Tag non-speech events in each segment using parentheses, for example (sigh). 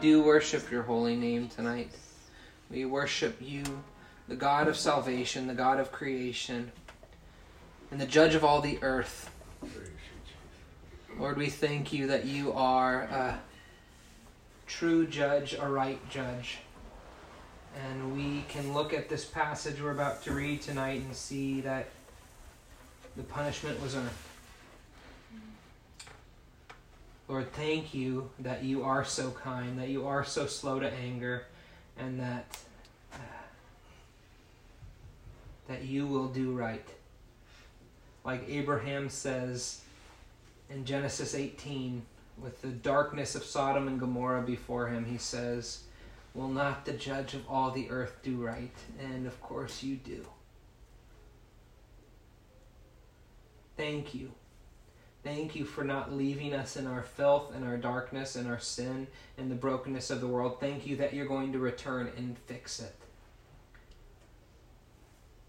do worship your holy name tonight. We worship you, the God of salvation, the God of creation, and the judge of all the earth. Lord, we thank you that you are a true judge, a right judge. And we can look at this passage we're about to read tonight and see that the punishment was earned. Lord, thank you that you are so kind, that you are so slow to anger, and that uh, that you will do right. Like Abraham says in Genesis 18, with the darkness of Sodom and Gomorrah before him, he says, Will not the judge of all the earth do right? And of course you do. Thank you. Thank you for not leaving us in our filth and our darkness and our sin and the brokenness of the world. Thank you that you're going to return and fix it.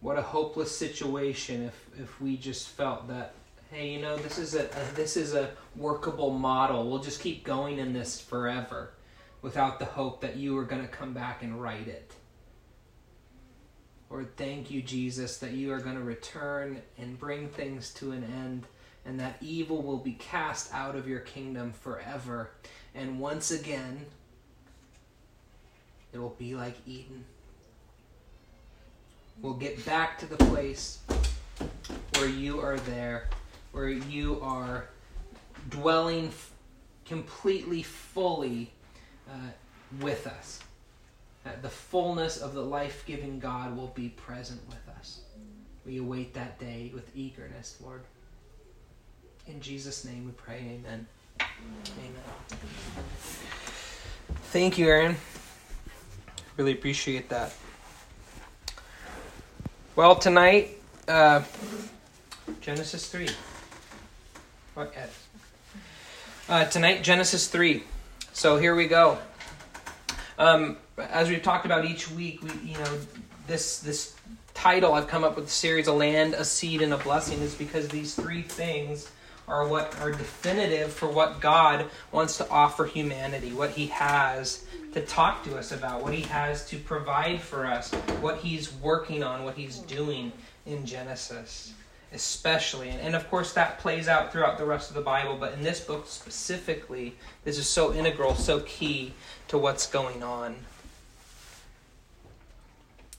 What a hopeless situation if, if we just felt that, hey, you know, this is a, a this is a workable model. We'll just keep going in this forever without the hope that you are going to come back and right it. Lord, thank you, Jesus, that you are going to return and bring things to an end, and that evil will be cast out of your kingdom forever. And once again, it will be like Eden. We'll get back to the place where you are there, where you are dwelling completely, fully uh, with us that the fullness of the life giving God will be present with us. We await that day with eagerness, Lord. In Jesus' name we pray, amen. Amen. Thank you, Aaron. Really appreciate that. Well, tonight, uh, Genesis 3. What? Uh, tonight, Genesis 3. So here we go. Um, as we've talked about each week, we you know this this title I've come up with the series "A Land, a Seed, and a Blessing" is because these three things are what are definitive for what God wants to offer humanity, what He has to talk to us about, what He has to provide for us, what He's working on, what He's doing in Genesis especially. And, and, of course, that plays out throughout the rest of the Bible, but in this book specifically, this is so integral, so key to what's going on.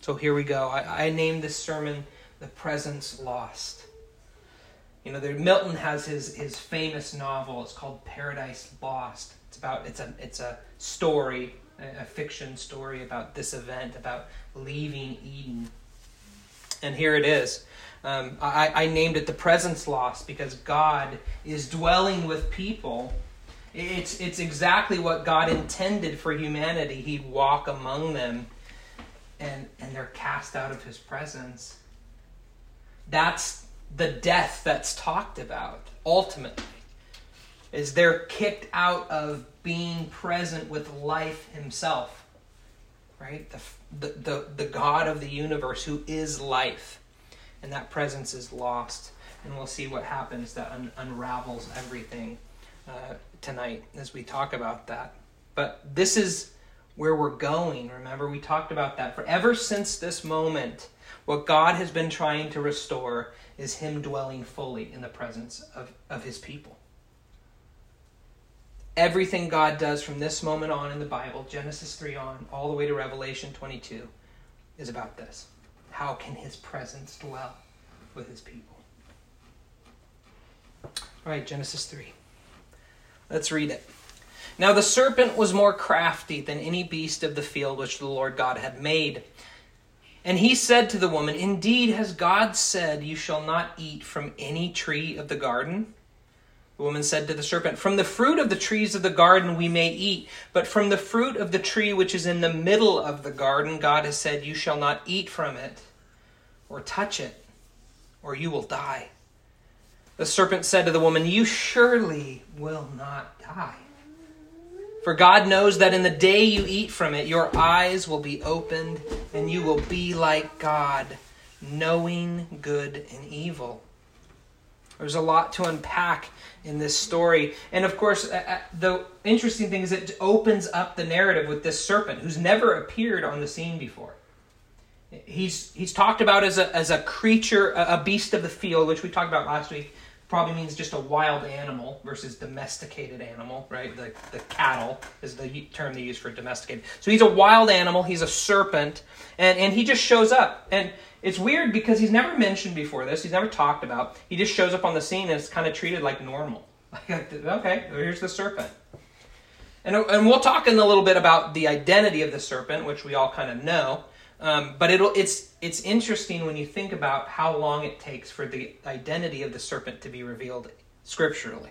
So here we go. I, I named this sermon The Presence Lost. You know, there, Milton has his, his famous novel. It's called Paradise Lost. It's about it's a it's a story, a, fiction story about this event, about leaving Eden. And here it is. Um, I, I named it the presence lost because God is dwelling with people. It's, it's exactly what God intended for humanity. He'd walk among them and, and they're cast out of his presence. That's the death that's talked about, ultimately. Is they're kicked out of being present with life himself. Right? The, the, the, the God of the universe who is life. And that presence is lost. And we'll see what happens that un- unravels everything uh, tonight as we talk about that. But this is where we're going. Remember, we talked about that. For ever since this moment, what God has been trying to restore is Him dwelling fully in the presence of, of His people. Everything God does from this moment on in the Bible, Genesis 3 on, all the way to Revelation 22, is about this. How can His presence dwell with His people? All right, Genesis 3. Let's read it. Now the serpent was more crafty than any beast of the field which the Lord God had made. And he said to the woman, Indeed, has God said, You shall not eat from any tree of the garden? The woman said to the serpent, From the fruit of the trees of the garden we may eat, but from the fruit of the tree which is in the middle of the garden, God has said, You shall not eat from it, or touch it, or you will die. The serpent said to the woman, You surely will not die. For God knows that in the day you eat from it, your eyes will be opened, and you will be like God, knowing good and evil. There's a lot to unpack in this story. And of course, uh, uh, the interesting thing is it opens up the narrative with this serpent who's never appeared on the scene before. He's, he's talked about as a, as a creature, a beast of the field, which we talked about last week. Probably means just a wild animal versus domesticated animal, right? The, the cattle is the term they use for domesticated. So he's a wild animal, he's a serpent, and, and he just shows up. And it's weird because he's never mentioned before this. He's never talked about. He just shows up on the scene and it's kind of treated like normal. (laughs) Like, okay, here's the serpent. And, and we'll talk in a little bit about the identity of the serpent, which we all kind of know. Um, but it'll, it's, it's interesting when you think about how long it takes for the identity of the serpent to be revealed scripturally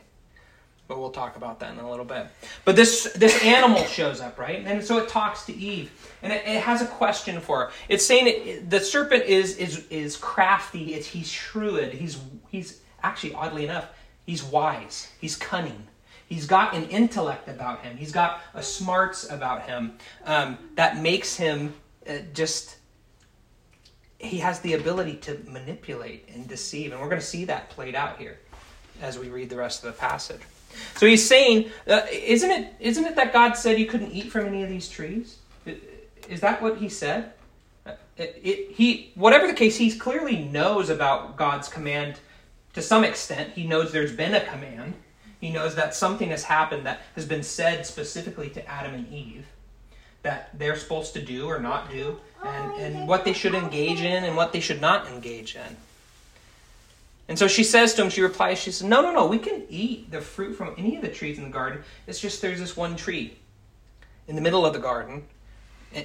but we'll talk about that in a little bit. But this this animal shows up, right? And so it talks to Eve, and it, it has a question for her. It's saying it, the serpent is is is crafty. It's he's shrewd. He's he's actually oddly enough, he's wise. He's cunning. He's got an intellect about him. He's got a smarts about him um, that makes him just. He has the ability to manipulate and deceive, and we're going to see that played out here as we read the rest of the passage. So he's saying, uh, isn't it isn't it that God said you couldn't eat from any of these trees? Is that what he said? Uh, it, it, he whatever the case, he clearly knows about God's command to some extent. He knows there's been a command. He knows that something has happened that has been said specifically to Adam and Eve that they're supposed to do or not do, and, and what they should engage in and what they should not engage in. And so she says to him, she replies, she says, No, no, no, we can eat the fruit from any of the trees in the garden. It's just there's this one tree in the middle of the garden,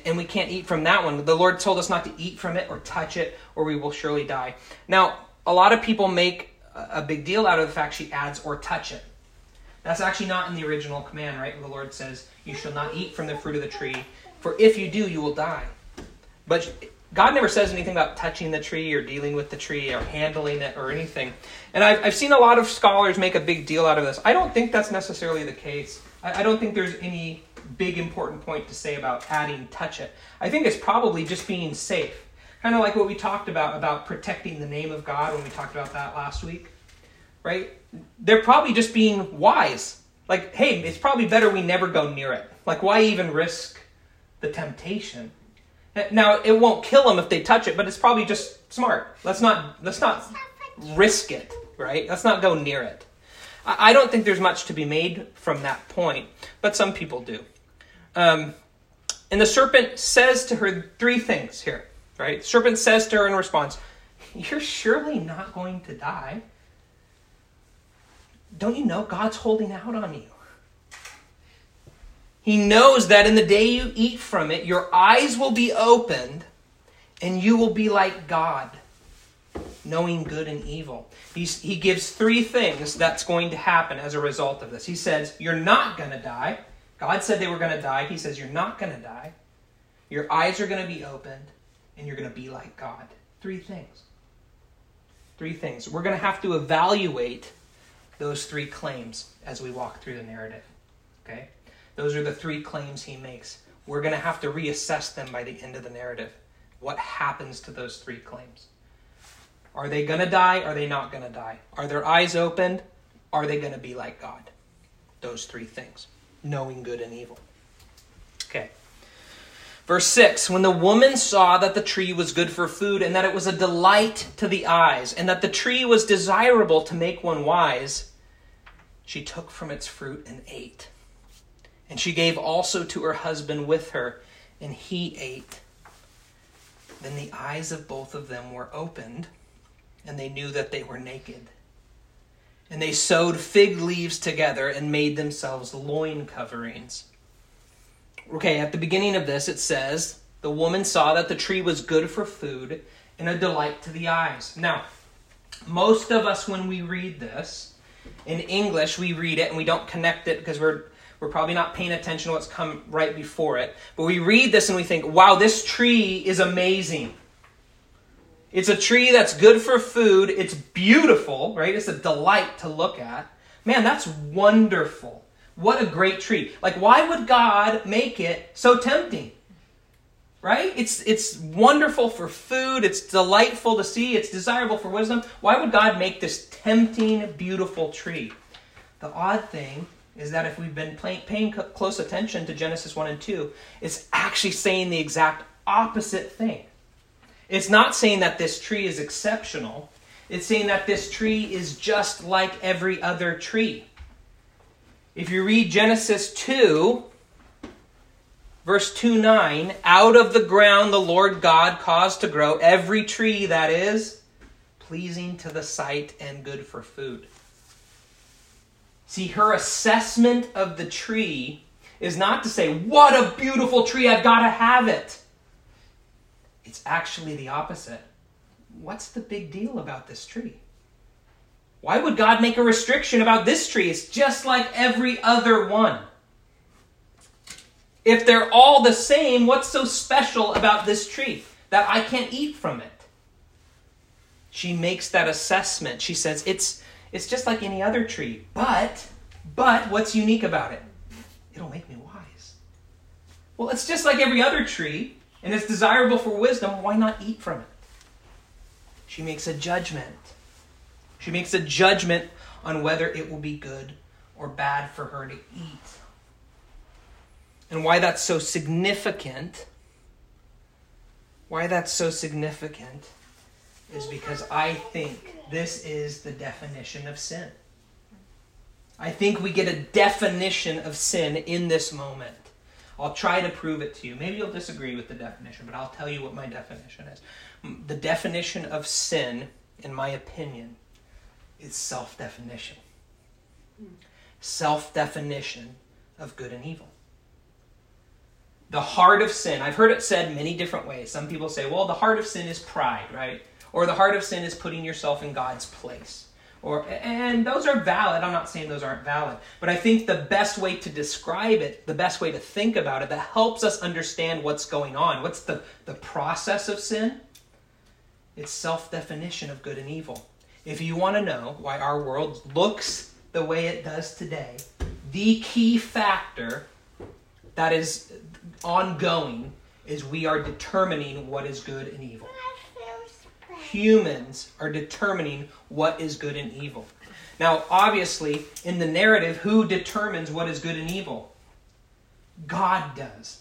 and we can't eat from that one. The Lord told us not to eat from it or touch it, or we will surely die. Now, a lot of people make a big deal out of the fact she adds, or touch it. That's actually not in the original command, right? The Lord says, You shall not eat from the fruit of the tree, for if you do, you will die. But God never says anything about touching the tree or dealing with the tree or handling it or anything. And I've, I've seen a lot of scholars make a big deal out of this. I don't think that's necessarily the case. I, I don't think there's any big important point to say about adding touch it. I think it's probably just being safe. Kind of like what we talked about, about protecting the name of God when we talked about that last week. Right? They're probably just being wise. Like, hey, it's probably better we never go near it. Like, why even risk the temptation? Now it won't kill them if they touch it, but it's probably just smart. Let's not let's not risk it, right? Let's not go near it. I don't think there's much to be made from that point, but some people do. Um, and the serpent says to her three things here, right? The serpent says to her in response, You're surely not going to die. Don't you know God's holding out on you? He knows that in the day you eat from it, your eyes will be opened and you will be like God, knowing good and evil. He's, he gives three things that's going to happen as a result of this. He says, You're not going to die. God said they were going to die. He says, You're not going to die. Your eyes are going to be opened and you're going to be like God. Three things. Three things. We're going to have to evaluate those three claims as we walk through the narrative. Okay? Those are the three claims he makes. We're going to have to reassess them by the end of the narrative. What happens to those three claims? Are they going to die? Are they not going to die? Are their eyes opened? Are they going to be like God? Those three things knowing good and evil. Okay. Verse 6 When the woman saw that the tree was good for food, and that it was a delight to the eyes, and that the tree was desirable to make one wise, she took from its fruit and ate. And she gave also to her husband with her, and he ate. Then the eyes of both of them were opened, and they knew that they were naked. And they sewed fig leaves together and made themselves loin coverings. Okay, at the beginning of this, it says, The woman saw that the tree was good for food and a delight to the eyes. Now, most of us, when we read this, in English, we read it and we don't connect it because we're we're probably not paying attention to what's come right before it. But we read this and we think, wow, this tree is amazing. It's a tree that's good for food. It's beautiful, right? It's a delight to look at. Man, that's wonderful. What a great tree. Like, why would God make it so tempting? Right? It's it's wonderful for food, it's delightful to see, it's desirable for wisdom. Why would God make this tempting, beautiful tree? The odd thing is that if we've been paying close attention to Genesis 1 and 2, it's actually saying the exact opposite thing. It's not saying that this tree is exceptional. It's saying that this tree is just like every other tree. If you read Genesis 2, verse 2 9, out of the ground the Lord God caused to grow every tree that is pleasing to the sight and good for food. See, her assessment of the tree is not to say, What a beautiful tree, I've got to have it. It's actually the opposite. What's the big deal about this tree? Why would God make a restriction about this tree? It's just like every other one. If they're all the same, what's so special about this tree that I can't eat from it? She makes that assessment. She says it's it's just like any other tree, but but what's unique about it? It'll make me wise. Well, it's just like every other tree, and it's desirable for wisdom. Why not eat from it? She makes a judgment. She makes a judgment on whether it will be good or bad for her to eat. And why that's so significant, why that's so significant is because I think this is the definition of sin. I think we get a definition of sin in this moment. I'll try to prove it to you. Maybe you'll disagree with the definition, but I'll tell you what my definition is. The definition of sin, in my opinion, is self definition. Self definition of good and evil. The heart of sin, I've heard it said many different ways. Some people say, well, the heart of sin is pride, right? Or the heart of sin is putting yourself in God's place. Or, and those are valid. I'm not saying those aren't valid. But I think the best way to describe it, the best way to think about it, that helps us understand what's going on. What's the, the process of sin? It's self definition of good and evil. If you want to know why our world looks the way it does today, the key factor that is ongoing is we are determining what is good and evil. Humans are determining what is good and evil. Now, obviously, in the narrative, who determines what is good and evil? God does.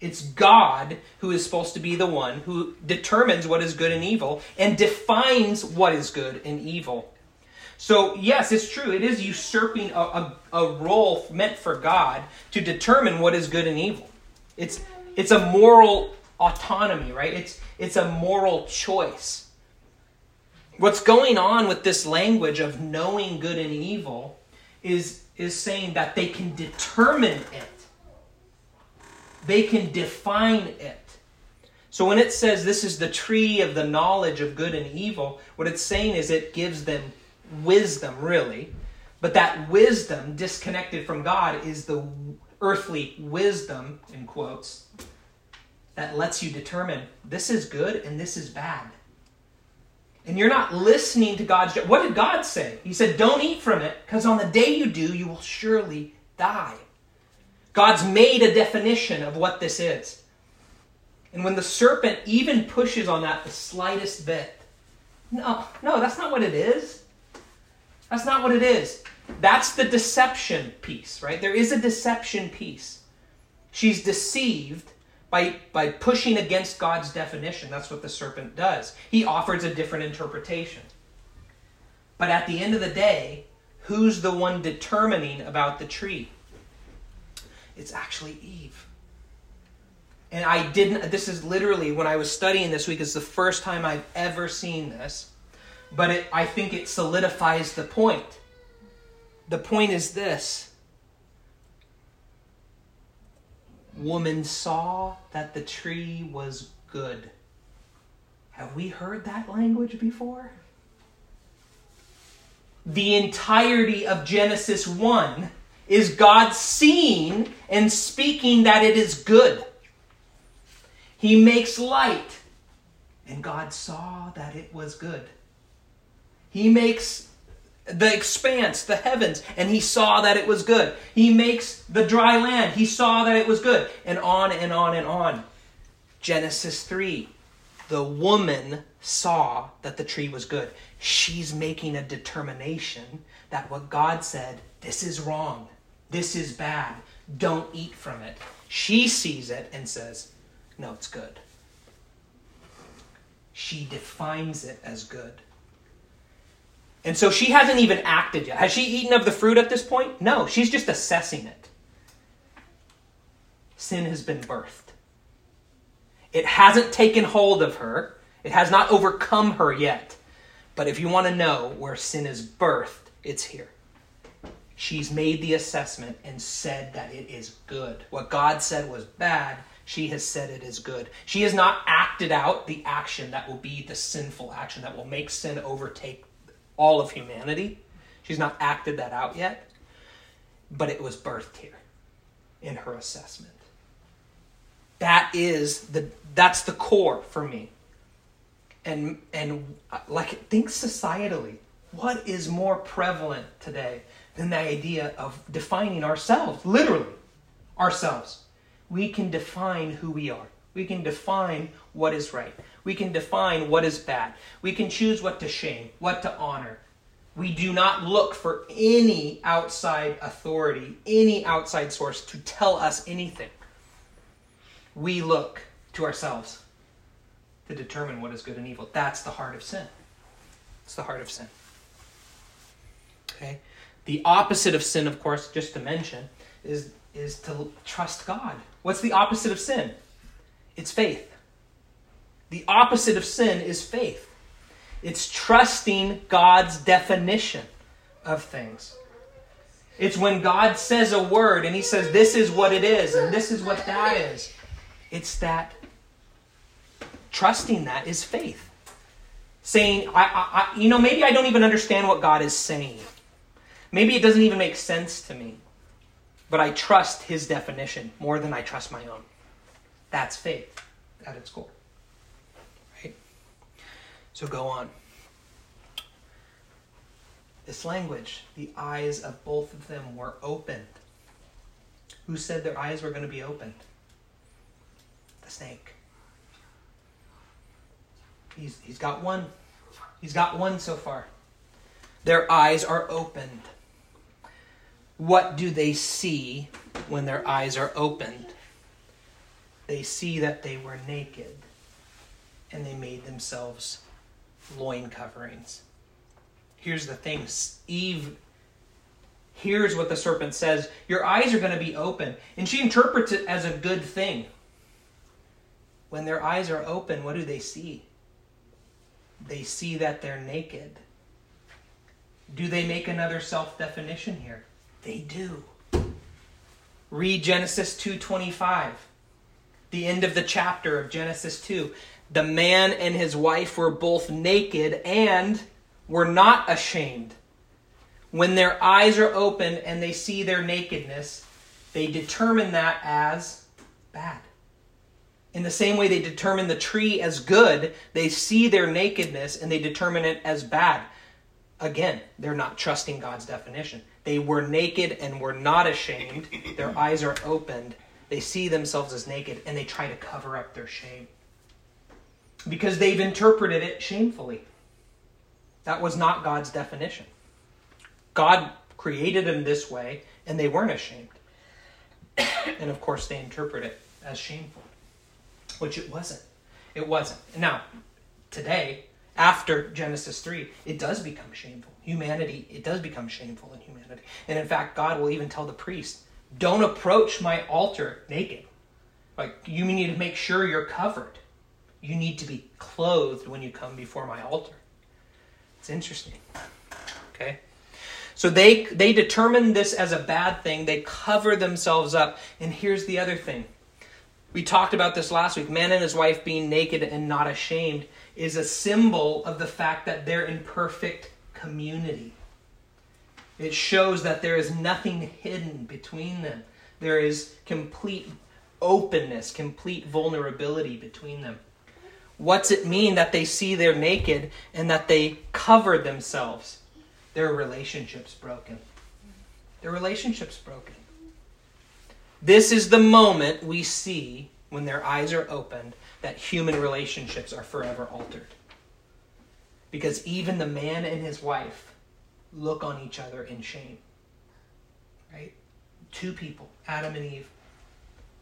It's God who is supposed to be the one who determines what is good and evil and defines what is good and evil. So, yes, it's true. It is usurping a, a, a, role meant for God to determine what is good and evil. It's, it's a moral autonomy, right? It's, it's a moral choice. What's going on with this language of knowing good and evil is, is saying that they can determine it they can define it. So when it says this is the tree of the knowledge of good and evil, what it's saying is it gives them wisdom, really. But that wisdom, disconnected from God, is the earthly wisdom, in quotes, that lets you determine this is good and this is bad. And you're not listening to God's. What did God say? He said, Don't eat from it, because on the day you do, you will surely die. God's made a definition of what this is. And when the serpent even pushes on that the slightest bit, no, no, that's not what it is. That's not what it is. That's the deception piece, right? There is a deception piece. She's deceived by, by pushing against God's definition. That's what the serpent does. He offers a different interpretation. But at the end of the day, who's the one determining about the tree? It's actually Eve. And I didn't, this is literally when I was studying this week, it's the first time I've ever seen this. But it, I think it solidifies the point. The point is this Woman saw that the tree was good. Have we heard that language before? The entirety of Genesis 1 is God seeing and speaking that it is good. He makes light, and God saw that it was good. He makes the expanse, the heavens, and he saw that it was good. He makes the dry land, he saw that it was good, and on and on and on. Genesis 3, the woman saw that the tree was good. She's making a determination that what God said, this is wrong, this is bad, don't eat from it. She sees it and says, no, it's good. She defines it as good. And so she hasn't even acted yet. Has she eaten of the fruit at this point? No, she's just assessing it. Sin has been birthed. It hasn't taken hold of her, it has not overcome her yet. But if you want to know where sin is birthed, it's here. She's made the assessment and said that it is good. What God said was bad, she has said it is good. She has not acted out the action that will be the sinful action that will make sin overtake all of humanity. She's not acted that out yet, but it was birthed here in her assessment. That is the that's the core for me. And and like think societally, what is more prevalent today than the idea of defining ourselves, literally ourselves? We can define who we are. We can define what is right. We can define what is bad. We can choose what to shame, what to honor. We do not look for any outside authority, any outside source to tell us anything. We look to ourselves to determine what is good and evil. That's the heart of sin. It's the heart of sin. Okay? The opposite of sin, of course, just to mention, is, is to trust God. What's the opposite of sin? It's faith. The opposite of sin is faith. It's trusting God's definition of things. It's when God says a word and He says, This is what it is, and this is what that is. It's that trusting that is faith. Saying, I, I, I, you know, maybe I don't even understand what God is saying. Maybe it doesn't even make sense to me. But I trust His definition more than I trust my own. That's faith at its core. So go on. This language, the eyes of both of them were opened. Who said their eyes were going to be opened? The snake. He's, he's got one. He's got one so far. Their eyes are opened. What do they see when their eyes are opened? They see that they were naked and they made themselves loin coverings. Here's the thing Eve hears what the serpent says Your eyes are going to be open. And she interprets it as a good thing. When their eyes are open, what do they see? They see that they're naked. Do they make another self definition here? They do. Read Genesis 2:25. The end of the chapter of Genesis 2 the man and his wife were both naked and were not ashamed. When their eyes are opened and they see their nakedness, they determine that as bad. In the same way they determine the tree as good, they see their nakedness and they determine it as bad. Again, they're not trusting God's definition. They were naked and were not ashamed. Their eyes are opened. They see themselves as naked and they try to cover up their shame because they've interpreted it shamefully. That was not God's definition. God created them this way, and they weren't ashamed. and of course, they interpret it as shameful, which it wasn't. It wasn't. Now, today, after Genesis 3, it does become shameful. Humanity, it does become shameful in humanity. And in fact, God will even tell the priest, don't approach my altar naked. Like, you need to make sure you're covered. You need to be clothed when you come before my altar. It's interesting. Okay? So they they determine this as a bad thing. They cover themselves up. And here's the other thing. We talked about this last week. Man and his wife being naked and not ashamed is a symbol of the fact that they're in perfect community. It shows that there is nothing hidden between them. There is complete openness, complete vulnerability between them. What's it mean that they see they're naked and that they cover themselves? Their relationship's broken. Their relationship's broken. This is the moment we see when their eyes are opened that human relationships are forever altered. Because even the man and his wife look on each other in shame. Right? Two people, Adam and Eve.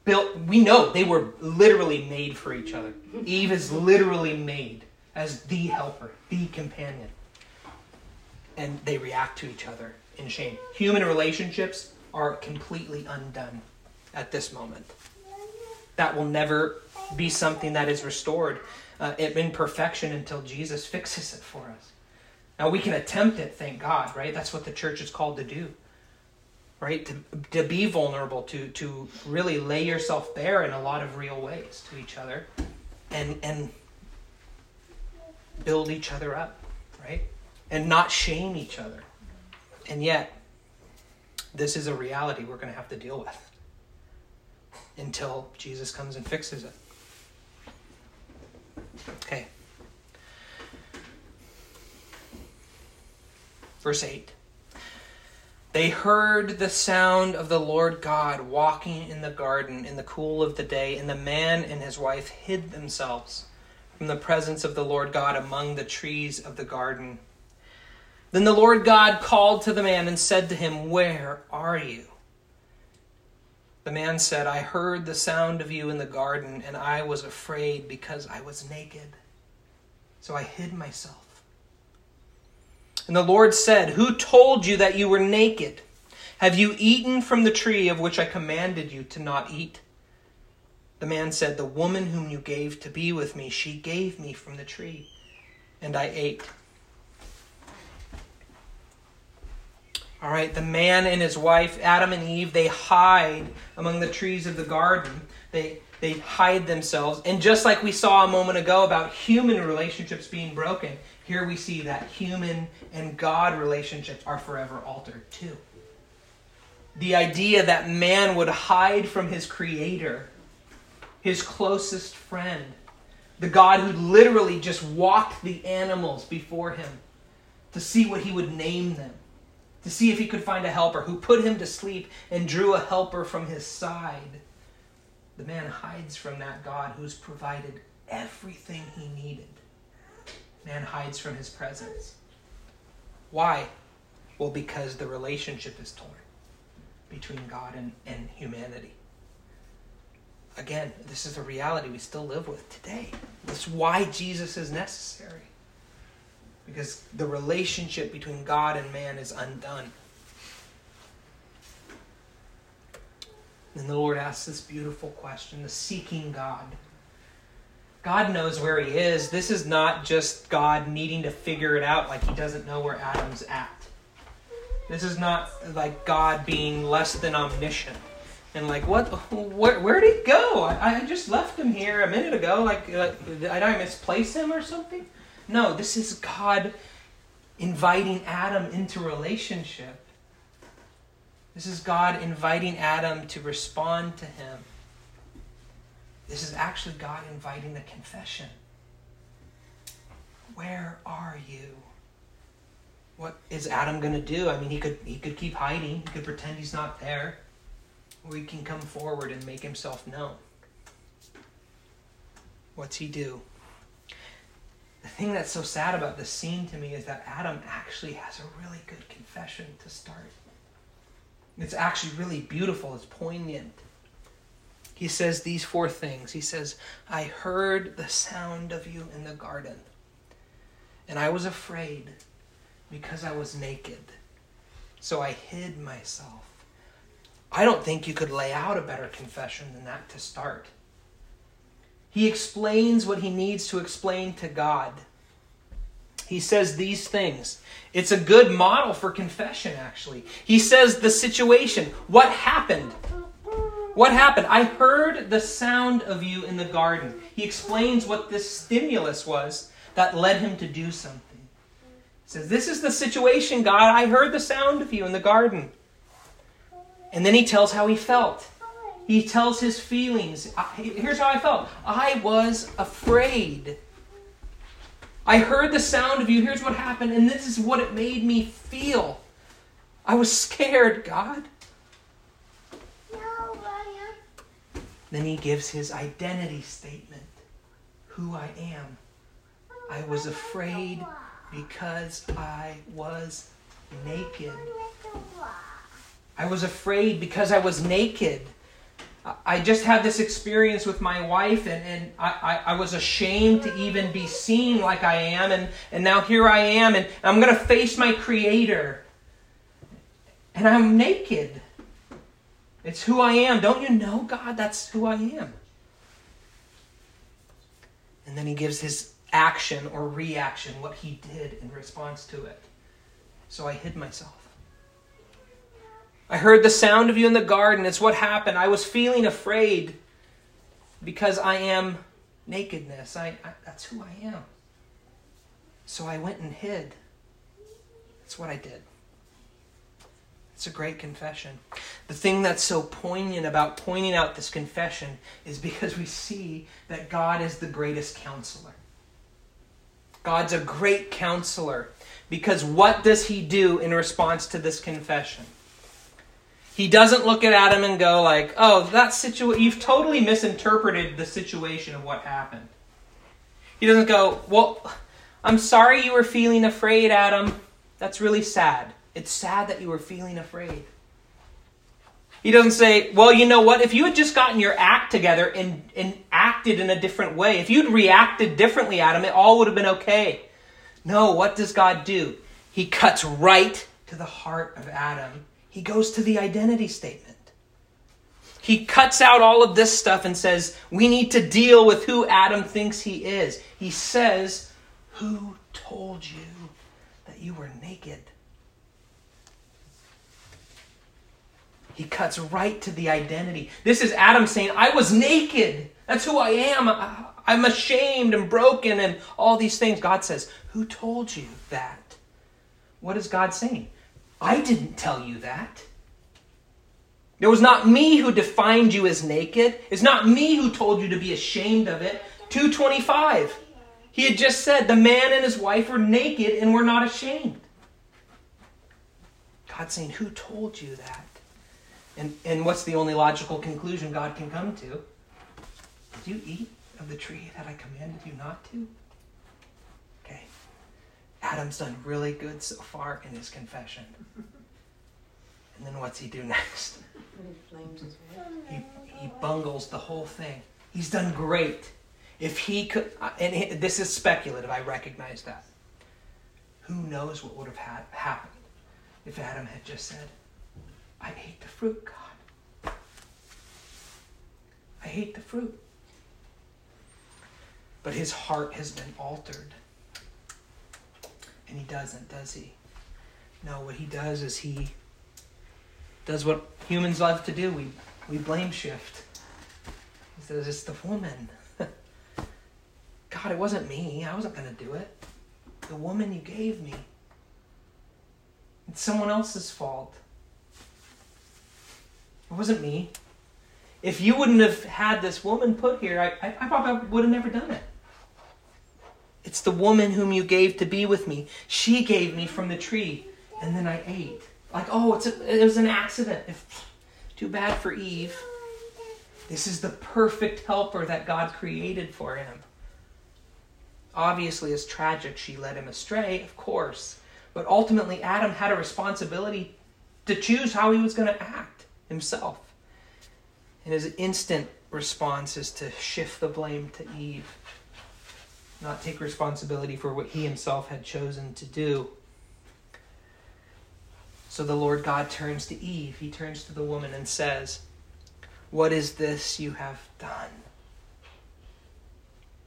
Built, we know they were literally made for each other. Eve is literally made as the helper, the companion. And they react to each other in shame. Human relationships are completely undone at this moment. That will never be something that is restored uh, in perfection until Jesus fixes it for us. Now we can attempt it, thank God, right? That's what the church is called to do. Right? To, to be vulnerable, to, to really lay yourself bare in a lot of real ways to each other and and build each other up, right? And not shame each other. And yet, this is a reality we're going to have to deal with until Jesus comes and fixes it. Okay. Verse 8. They heard the sound of the Lord God walking in the garden in the cool of the day, and the man and his wife hid themselves from the presence of the Lord God among the trees of the garden. Then the Lord God called to the man and said to him, Where are you? The man said, I heard the sound of you in the garden, and I was afraid because I was naked. So I hid myself. And the Lord said, Who told you that you were naked? Have you eaten from the tree of which I commanded you to not eat? The man said, The woman whom you gave to be with me, she gave me from the tree, and I ate. All right, the man and his wife, Adam and Eve, they hide among the trees of the garden. They they hide themselves. And just like we saw a moment ago about human relationships being broken, here we see that human and God relationships are forever altered too. The idea that man would hide from his creator, his closest friend, the God who literally just walked the animals before him to see what he would name them to see if he could find a helper, who put him to sleep and drew a helper from his side. The man hides from that God who's provided everything he needed. Man hides from his presence. Why? Well, because the relationship is torn between God and, and humanity. Again, this is a reality we still live with today. This is why Jesus is necessary because the relationship between God and man is undone. And the Lord asks this beautiful question the seeking God. God knows where he is. This is not just God needing to figure it out like he doesn't know where Adam's at. This is not like God being less than omniscient and like what where, where did he go I, I just left him here a minute ago like, like did i misplace him or something no, this is God inviting Adam into relationship. This is God inviting Adam to respond to him. This is actually God inviting a confession. Where are you? What is Adam going to do? I mean, he could he could keep hiding. He could pretend he's not there. Or he can come forward and make himself known. What's he do? the thing that's so sad about this scene to me is that Adam actually has a really good confession to start. It's actually really beautiful, it's poignant. He says these four things. He says, I heard the sound of you in the garden, and I was afraid because I was naked. So I hid myself. I don't think you could lay out a better confession than that to start. He explains what he needs to explain to God. He says these things. It's a good model for confession, actually. He says the situation. What happened? What happened? I heard the sound of you in the garden. He explains what this stimulus was that led him to do something. He says, This is the situation, God. I heard the sound of you in the garden. And then he tells how he felt. He tells his feelings. Here's how I felt I was afraid. I heard the sound of you. Here's what happened, and this is what it made me feel. I was scared, God. No, Then he gives his identity statement. who I am. I was afraid because I was naked. I was afraid because I was naked. I just had this experience with my wife, and, and I, I, I, was ashamed to even be seen like I am, and, and now here I am, and I'm going to face my Creator. And I'm naked. It's who I am. Don't you know, God? That's who I am. And then he gives his action or reaction, what he did in response to it. So I hid myself. I heard the sound of you in the garden. It's what happened. I was feeling afraid because I am nakedness. I, I, that's who I am. So I went and hid. That's what I did. It's a great confession. The thing that's so poignant about pointing out this confession is because we see that God is the greatest counselor. God's a great counselor because what does he do in response to this confession? He doesn't look at Adam and go like, "Oh, that situation you've totally misinterpreted the situation of what happened." He doesn't go, "Well, I'm sorry you were feeling afraid, Adam. That's really sad." It's sad that you were feeling afraid. He doesn't say, well, you know what? If you had just gotten your act together and, and acted in a different way, if you'd reacted differently, Adam, it all would have been okay. No, what does God do? He cuts right to the heart of Adam. He goes to the identity statement. He cuts out all of this stuff and says, we need to deal with who Adam thinks he is. He says, Who told you that you were naked? He cuts right to the identity. This is Adam saying, I was naked. That's who I am. I'm ashamed and broken and all these things. God says, Who told you that? What is God saying? I didn't tell you that. It was not me who defined you as naked. It's not me who told you to be ashamed of it. 225. He had just said the man and his wife were naked and were not ashamed. God saying, Who told you that? And, and what's the only logical conclusion God can come to? Did you eat of the tree that I commanded you not to? Okay. Adam's done really good so far in his confession. And then what's he do next? He, he bungles the whole thing. He's done great. If he could, and he, this is speculative, I recognize that. Who knows what would have had, happened if Adam had just said, I ate the fruit, God. I hate the fruit. But his heart has been altered. And he doesn't, does he? No, what he does is he does what humans love to do. We, we blame shift. He says, It's the woman. (laughs) God, it wasn't me. I wasn't going to do it. The woman you gave me. It's someone else's fault. It wasn't me. If you wouldn't have had this woman put here, I, I, I probably would have never done it. It's the woman whom you gave to be with me. She gave me from the tree, and then I ate. Like, oh, it's a, it was an accident. If, too bad for Eve. This is the perfect helper that God created for him. Obviously, it's tragic she led him astray, of course. But ultimately, Adam had a responsibility to choose how he was going to act himself. And his instant response is to shift the blame to Eve, not take responsibility for what he himself had chosen to do. So the Lord God turns to Eve, he turns to the woman and says, What is this you have done?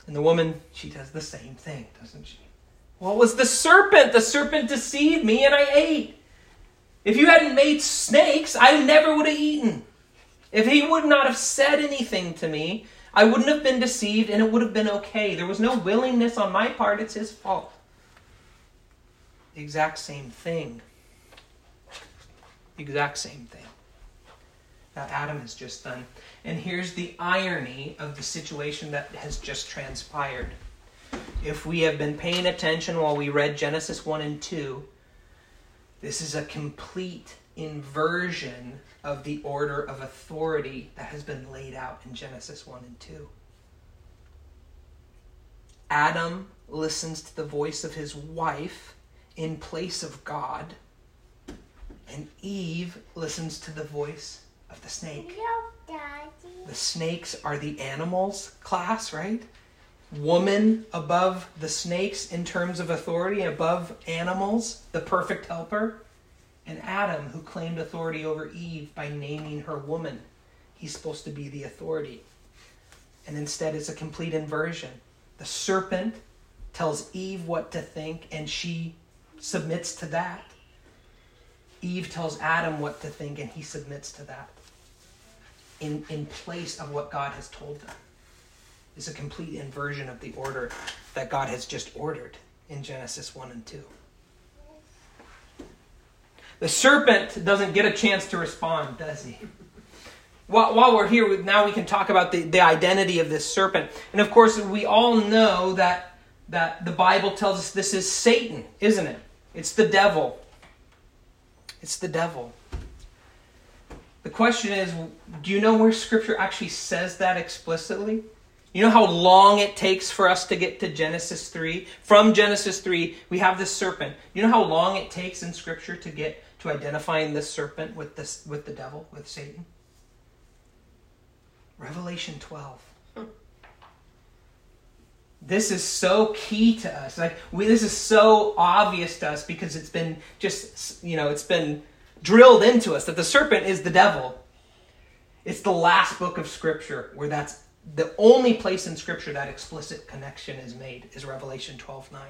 And the woman, she does the same thing, doesn't she? It was the serpent. The serpent deceived me and I ate. If you hadn't made snakes, I never would have eaten. If he would not have said anything to me, I wouldn't have been deceived and it would have been okay. There was no willingness on my part, it's his fault. The exact same thing. The exact same thing that Adam has just done. And here's the irony of the situation that has just transpired. If we have been paying attention while we read Genesis 1 and 2, this is a complete inversion of the order of authority that has been laid out in Genesis 1 and 2. Adam listens to the voice of his wife in place of God, and Eve listens to the voice of the snake. The snakes are the animals class, right? Woman above the snakes in terms of authority, above animals, the perfect helper. And Adam, who claimed authority over Eve by naming her woman. He's supposed to be the authority. And instead, it's a complete inversion. The serpent tells Eve what to think, and she submits to that. Eve tells Adam what to think, and he submits to that in, in place of what God has told them. It's a complete inversion of the order that God has just ordered in Genesis 1 and 2. The serpent doesn't get a chance to respond, does he? While, while we're here, now we can talk about the, the identity of this serpent. And of course, we all know that, that the Bible tells us this is Satan, isn't it? It's the devil. It's the devil. The question is do you know where Scripture actually says that explicitly? You know how long it takes for us to get to Genesis 3? From Genesis 3, we have this serpent. You know how long it takes in Scripture to get to identifying this serpent with, this, with the devil, with Satan? Revelation 12 this is so key to us like we, this is so obvious to us because it's been just you know it's been drilled into us that the serpent is the devil it's the last book of scripture where that's the only place in scripture that explicit connection is made is revelation 12 9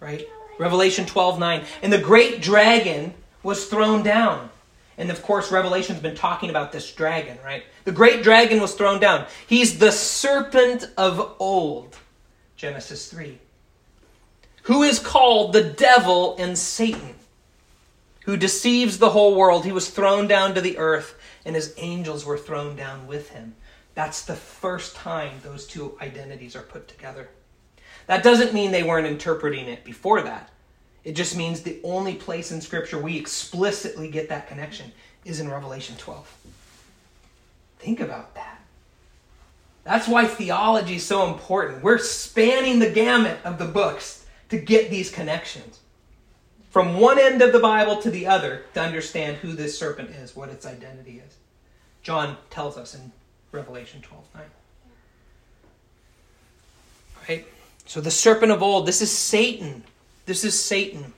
right revelation 12 9 and the great dragon was thrown down and of course revelation's been talking about this dragon right the great dragon was thrown down he's the serpent of old Genesis 3. Who is called the devil and Satan, who deceives the whole world. He was thrown down to the earth, and his angels were thrown down with him. That's the first time those two identities are put together. That doesn't mean they weren't interpreting it before that. It just means the only place in Scripture we explicitly get that connection is in Revelation 12. Think about that. That's why theology is so important. We're spanning the gamut of the books to get these connections. From one end of the Bible to the other to understand who this serpent is, what its identity is. John tells us in Revelation 12 9. Right? So the serpent of old, this is Satan. This is Satan.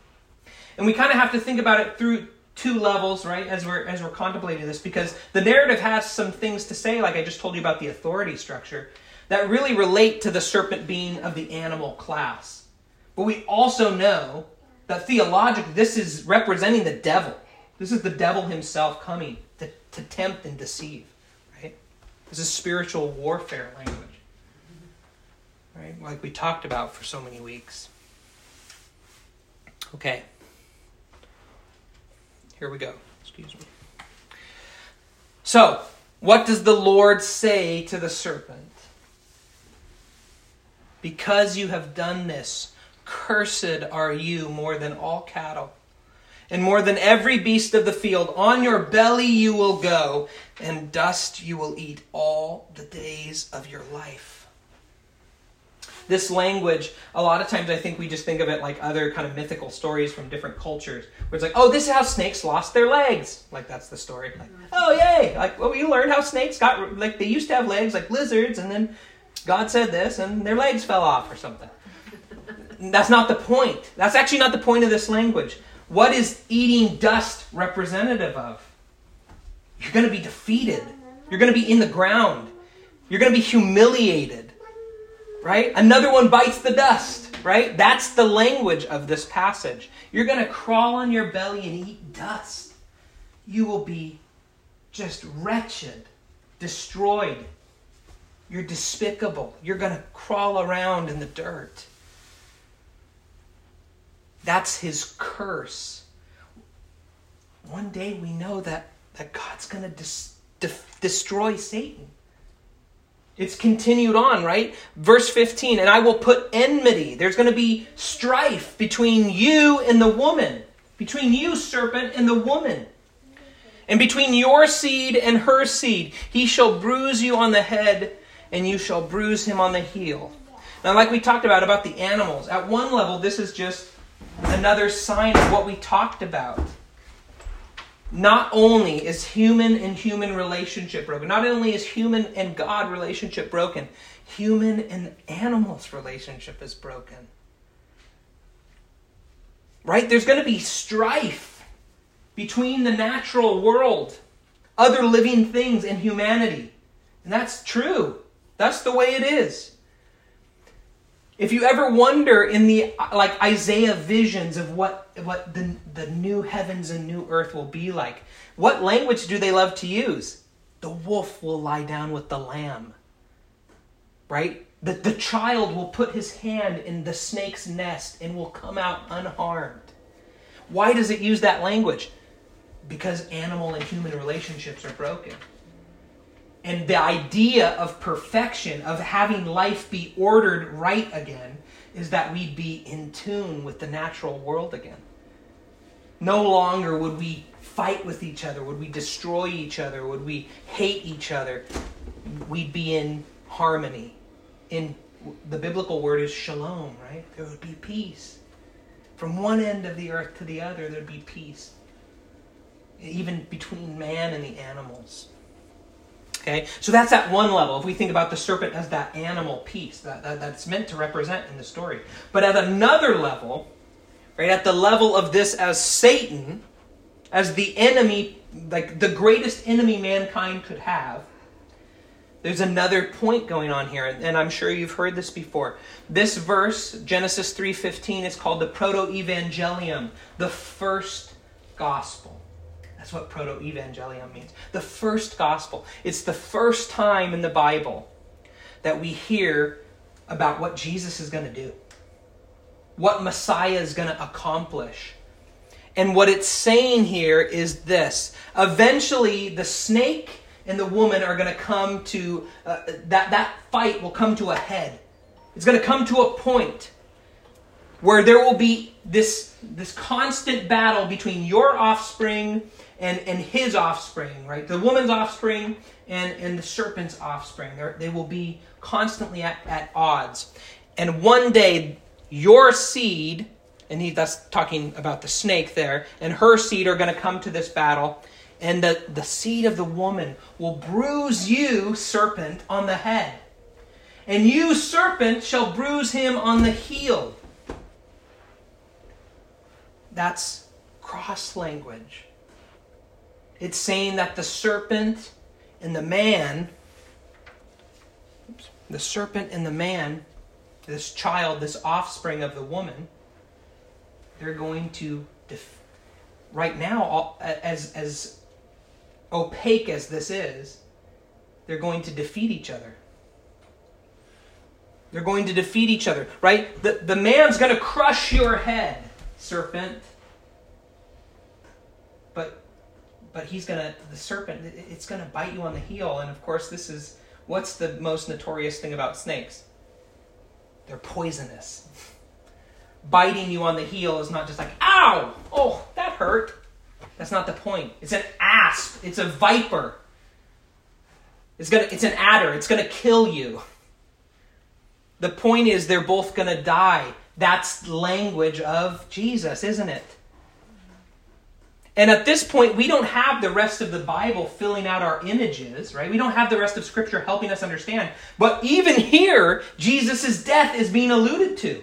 And we kind of have to think about it through two levels, right, as we're as we're contemplating this, because the narrative has some things to say, like I just told you about the authority structure, that really relate to the serpent being of the animal class. But we also know that theologically this is representing the devil. This is the devil himself coming to, to tempt and deceive. This is spiritual warfare language. Right? Like we talked about for so many weeks. Okay. Here we go. Excuse me. So, what does the Lord say to the serpent? Because you have done this, cursed are you more than all cattle, and more than every beast of the field. On your belly you will go, and dust you will eat all the days of your life this language, a lot of times I think we just think of it like other kind of mythical stories from different cultures, where it's like, oh, this is how snakes lost their legs. Like that's the story. Like, oh, yay! Like, well, you learned how snakes got like they used to have legs like lizards, and then God said this, and their legs fell off or something. that's not the point. That's actually not the point of this language. What is eating dust representative of? You're going to be defeated. You're going to be in the ground. You're going to be humiliated right? Another one bites the dust, right? That's the language of this passage. You're going to crawl on your belly and eat dust. You will be just wretched, destroyed. You're despicable. You're going to crawl around in the dirt. That's his curse. One day we know that, that God's going to dis- de- destroy Satan. It's continued on, right? Verse 15, and I will put enmity. There's going to be strife between you and the woman, between you, serpent, and the woman. And between your seed and her seed, he shall bruise you on the head, and you shall bruise him on the heel. Now, like we talked about, about the animals, at one level, this is just another sign of what we talked about. Not only is human and human relationship broken, not only is human and God relationship broken, human and animals relationship is broken. Right? There's going to be strife between the natural world, other living things, and humanity. And that's true. That's the way it is. If you ever wonder in the like Isaiah visions of what what the, the new heavens and new earth will be like, what language do they love to use? The wolf will lie down with the lamb. Right? The, the child will put his hand in the snake's nest and will come out unharmed. Why does it use that language? Because animal and human relationships are broken. And the idea of perfection, of having life be ordered right again, is that we'd be in tune with the natural world again. No longer would we fight with each other, would we destroy each other, would we hate each other. We'd be in harmony. In the biblical word is shalom, right? There would be peace. From one end of the earth to the other, there'd be peace. Even between man and the animals. Okay, so that's at one level. If we think about the serpent as that animal piece that, that, that's meant to represent in the story. But at another level, right, at the level of this as Satan, as the enemy, like the greatest enemy mankind could have, there's another point going on here, and I'm sure you've heard this before. This verse, Genesis 3:15, is called the proto-evangelium, the first gospel. That's what proto evangelium means. The first gospel. It's the first time in the Bible that we hear about what Jesus is going to do, what Messiah is going to accomplish. And what it's saying here is this eventually, the snake and the woman are going to come to, uh, that, that fight will come to a head. It's going to come to a point where there will be this, this constant battle between your offspring and, and his offspring, right? The woman's offspring and, and the serpent's offspring. They're, they will be constantly at, at odds. And one day, your seed, and he, that's talking about the snake there, and her seed are going to come to this battle, and the, the seed of the woman will bruise you, serpent, on the head. And you, serpent, shall bruise him on the heel. That's cross language. It's saying that the serpent and the man, oops, the serpent and the man, this child, this offspring of the woman, they're going to, def- right now, as, as opaque as this is, they're going to defeat each other. They're going to defeat each other, right? The, the man's going to crush your head, serpent. But but he's gonna the serpent it's gonna bite you on the heel and of course this is what's the most notorious thing about snakes? They're poisonous. Biting you on the heel is not just like ow! Oh that hurt. That's not the point. It's an asp. It's a viper. It's gonna it's an adder. It's gonna kill you. The point is they're both gonna die. That's language of jesus isn't it and at this point, we don't have the rest of the Bible filling out our images, right? We don't have the rest of Scripture helping us understand. But even here, Jesus' death is being alluded to.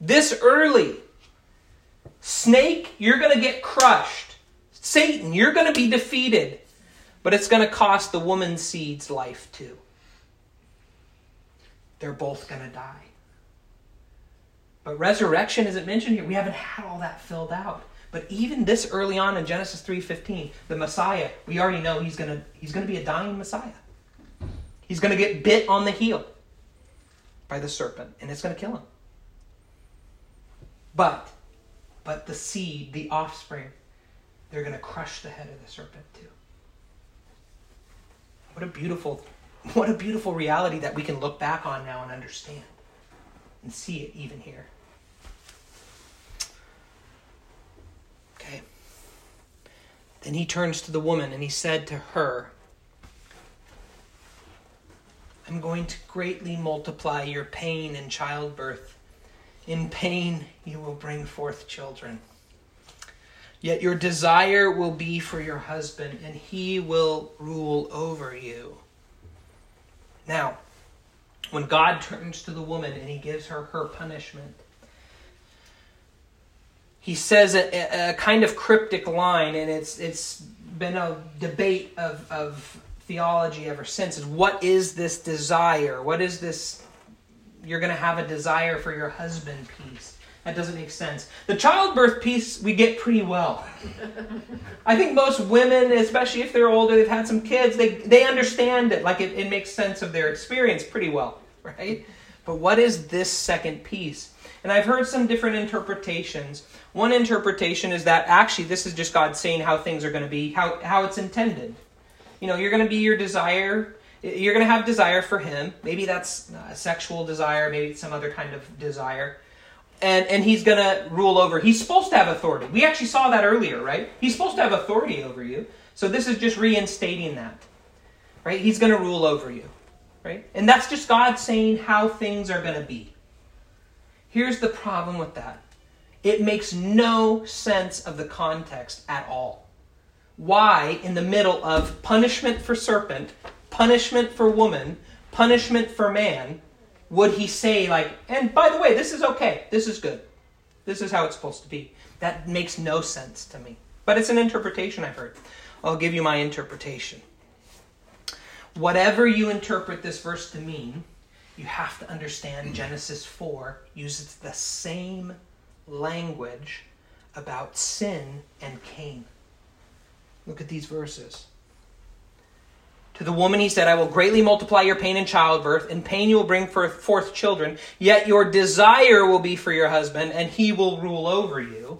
This early. Snake, you're going to get crushed. Satan, you're going to be defeated. But it's going to cost the woman's seed's life too. They're both going to die. But resurrection isn't mentioned here. We haven't had all that filled out. But even this early on in Genesis 3:15, the Messiah, we already know he's going to he's going to be a dying Messiah. He's going to get bit on the heel by the serpent and it's going to kill him. But but the seed, the offspring, they're going to crush the head of the serpent too. What a beautiful what a beautiful reality that we can look back on now and understand and see it even here. Then he turns to the woman and he said to her, I'm going to greatly multiply your pain in childbirth. In pain, you will bring forth children. Yet your desire will be for your husband, and he will rule over you. Now, when God turns to the woman and he gives her her punishment, he says a, a kind of cryptic line, and it's it's been a debate of, of theology ever since. Is what is this desire? What is this? You're going to have a desire for your husband piece. That doesn't make sense. The childbirth piece we get pretty well. I think most women, especially if they're older, they've had some kids, they, they understand it. Like it, it makes sense of their experience pretty well, (laughs) right? But what is this second piece? And I've heard some different interpretations. One interpretation is that actually this is just God saying how things are going to be, how, how it's intended. You know, you're going to be your desire. You're going to have desire for him. Maybe that's a sexual desire, maybe it's some other kind of desire. And, and he's going to rule over. He's supposed to have authority. We actually saw that earlier, right? He's supposed to have authority over you. So this is just reinstating that. Right? He's going to rule over you. Right? And that's just God saying how things are going to be. Here's the problem with that it makes no sense of the context at all. Why, in the middle of punishment for serpent, punishment for woman, punishment for man, would he say, like, and by the way, this is okay, this is good, this is how it's supposed to be? That makes no sense to me. But it's an interpretation I've heard. I'll give you my interpretation. Whatever you interpret this verse to mean, you have to understand Genesis 4 uses the same language about sin and Cain. Look at these verses. To the woman he said, I will greatly multiply your pain in childbirth. In pain you will bring forth children. Yet your desire will be for your husband, and he will rule over you.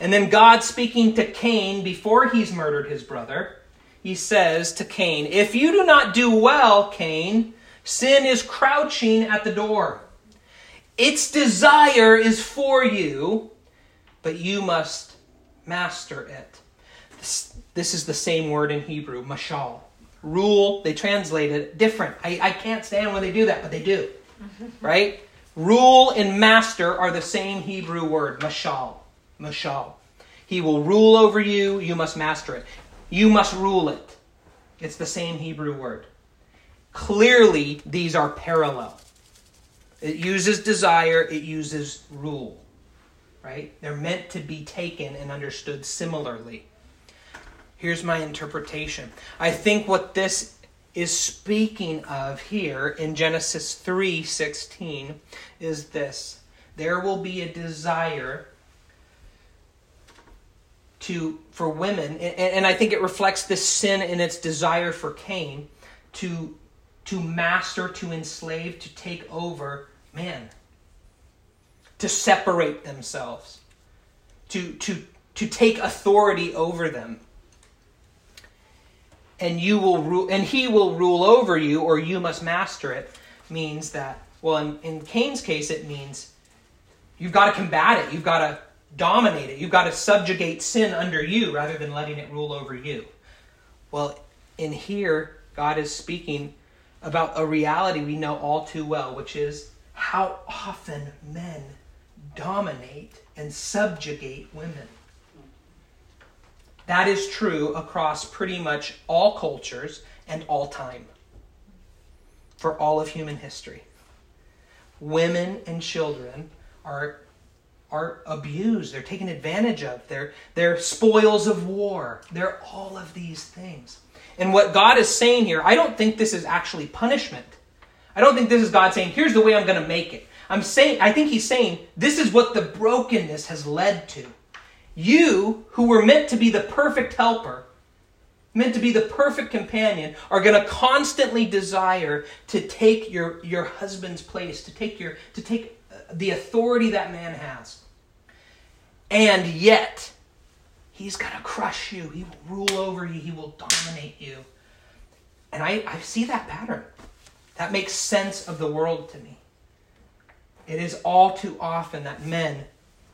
And then God speaking to Cain before he's murdered his brother, he says to Cain, If you do not do well, Cain, sin is crouching at the door. Its desire is for you, but you must master it. This, this is the same word in Hebrew, mashal. Rule, they translate it different. I, I can't stand when they do that, but they do. (laughs) right? Rule and master are the same Hebrew word, mashal. Mashal. He will rule over you, you must master it. You must rule it. It's the same Hebrew word. Clearly, these are parallel. It uses desire, it uses rule. Right? They're meant to be taken and understood similarly. Here's my interpretation. I think what this is speaking of here in Genesis 3:16 is this. There will be a desire to for women and, and I think it reflects this sin in its desire for Cain to to master, to enslave, to take over man, to separate themselves, to, to, to take authority over them. And you will rule, and he will rule over you, or you must master it, means that, well, in, in Cain's case, it means you've got to combat it, you've got to dominate it, you've got to subjugate sin under you rather than letting it rule over you. Well, in here, God is speaking about a reality we know all too well, which is how often men dominate and subjugate women. That is true across pretty much all cultures and all time for all of human history. Women and children are, are abused, they're taken advantage of, they're, they're spoils of war, they're all of these things. And what God is saying here, I don't think this is actually punishment. I don't think this is God saying, here's the way I'm going to make it. I'm saying, I think he's saying, this is what the brokenness has led to. You, who were meant to be the perfect helper, meant to be the perfect companion, are going to constantly desire to take your, your husband's place, to take, your, to take uh, the authority that man has. And yet, he's going to crush you. He will rule over you. He will dominate you. And I, I see that pattern. That makes sense of the world to me. It is all too often that men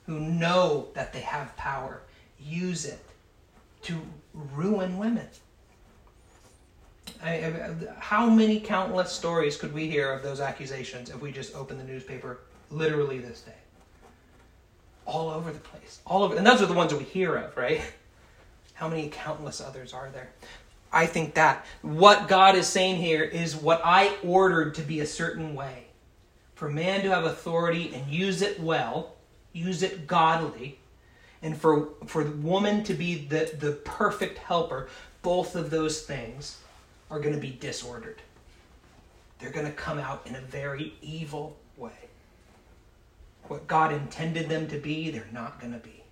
who know that they have power use it to ruin women. I, I, how many countless stories could we hear of those accusations if we just opened the newspaper literally this day? All over the place. All over. And those are the ones that we hear of, right? How many countless others are there? I think that what God is saying here is what I ordered to be a certain way. For man to have authority and use it well, use it godly, and for for the woman to be the, the perfect helper, both of those things are going to be disordered. They're going to come out in a very evil way. What God intended them to be, they're not going to be.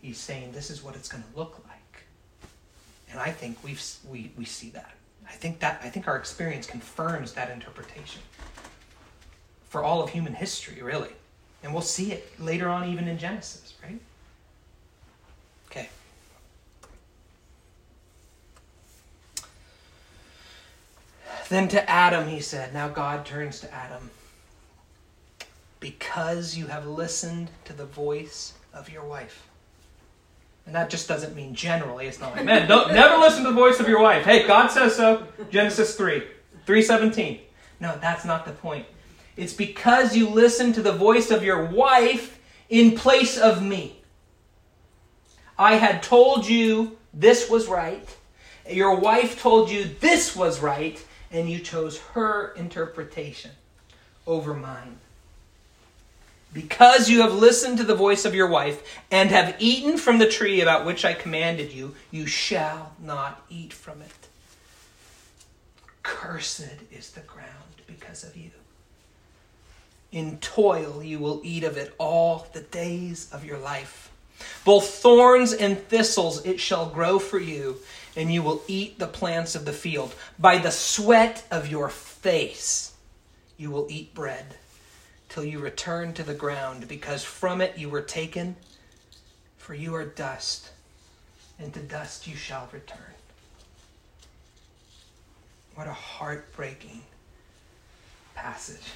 He's saying this is what it's going to look like. And I think we've, we, we see that. I think that I think our experience confirms that interpretation for all of human history, really. And we'll see it later on, even in Genesis, right? Okay. Then to Adam, he said, Now God turns to Adam. Because you have listened to the voice of your wife. And that just doesn't mean generally. It's not like, man, don't never listen to the voice of your wife. Hey, God says so. Genesis 3, 317. No, that's not the point. It's because you listen to the voice of your wife in place of me. I had told you this was right. Your wife told you this was right and you chose her interpretation over mine. Because you have listened to the voice of your wife and have eaten from the tree about which I commanded you, you shall not eat from it. Cursed is the ground because of you. In toil you will eat of it all the days of your life. Both thorns and thistles it shall grow for you, and you will eat the plants of the field. By the sweat of your face you will eat bread till you return to the ground, because from it you were taken, for you are dust, and to dust you shall return. What a heartbreaking passage.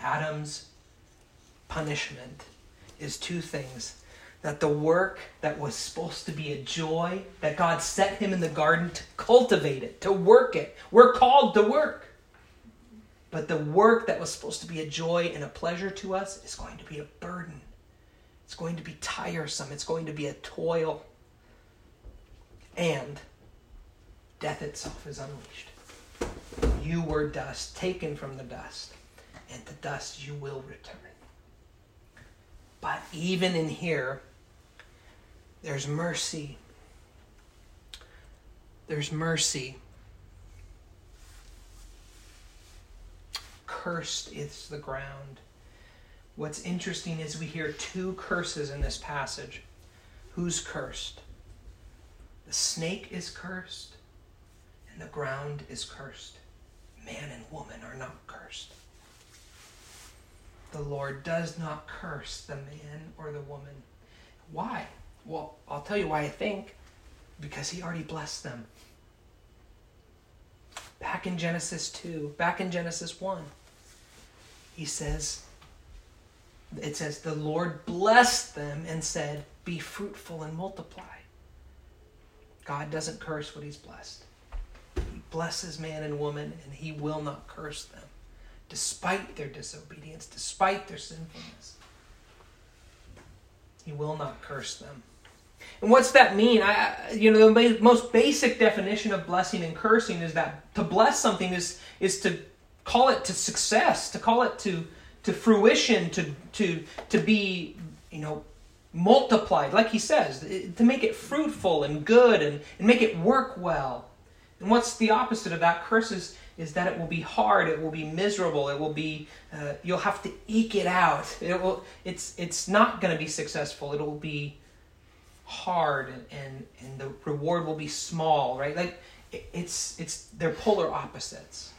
Adam's punishment is two things that the work that was supposed to be a joy, that God set him in the garden to cultivate it, to work it. We're called to work. But the work that was supposed to be a joy and a pleasure to us is going to be a burden. It's going to be tiresome. It's going to be a toil. And death itself is unleashed. You were dust, taken from the dust, and to dust you will return. But even in here, there's mercy. There's mercy. Cursed is the ground. What's interesting is we hear two curses in this passage. Who's cursed? The snake is cursed, and the ground is cursed. Man and woman are not cursed. The Lord does not curse the man or the woman. Why? Well, I'll tell you why I think. Because he already blessed them. Back in Genesis 2, back in Genesis 1, he says, it says, the Lord blessed them and said, Be fruitful and multiply. God doesn't curse what he's blessed. He blesses man and woman, and he will not curse them, despite their disobedience, despite their sinfulness. He will not curse them. And what's that mean? I, you know, the most basic definition of blessing and cursing is that to bless something is is to call it to success, to call it to to fruition, to to to be, you know, multiplied, like he says, to make it fruitful and good and, and make it work well. And what's the opposite of that? Curses is that it will be hard, it will be miserable, it will be uh, you'll have to eke it out. It will it's it's not going to be successful. It will be hard and, and and the reward will be small, right? Like it's it's they're polar opposites.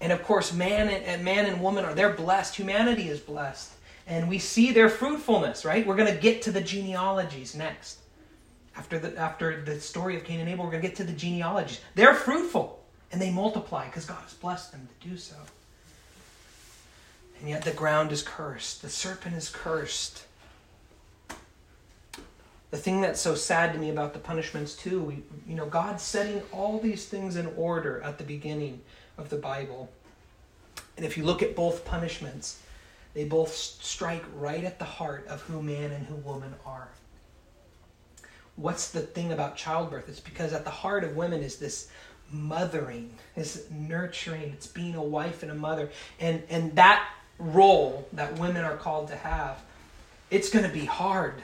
And of course, man and, man and woman are they're blessed. Humanity is blessed, and we see their fruitfulness. Right? We're going to get to the genealogies next. After the after the story of Cain and Abel, we're going to get to the genealogies. They're fruitful and they multiply because God has blessed them to do so. And yet the ground is cursed. The serpent is cursed. the thing that's so sad to me about the punishments too, we, you know, God's setting all these things in order at the beginning of the Bible. And if you look at both punishments, they both strike right at the heart of who man and who woman are. What's the thing about childbirth? It's because at the heart of women is this mothering, is nurturing, it's being a wife and a mother. And and that role that women are called to have, it's going to be hard.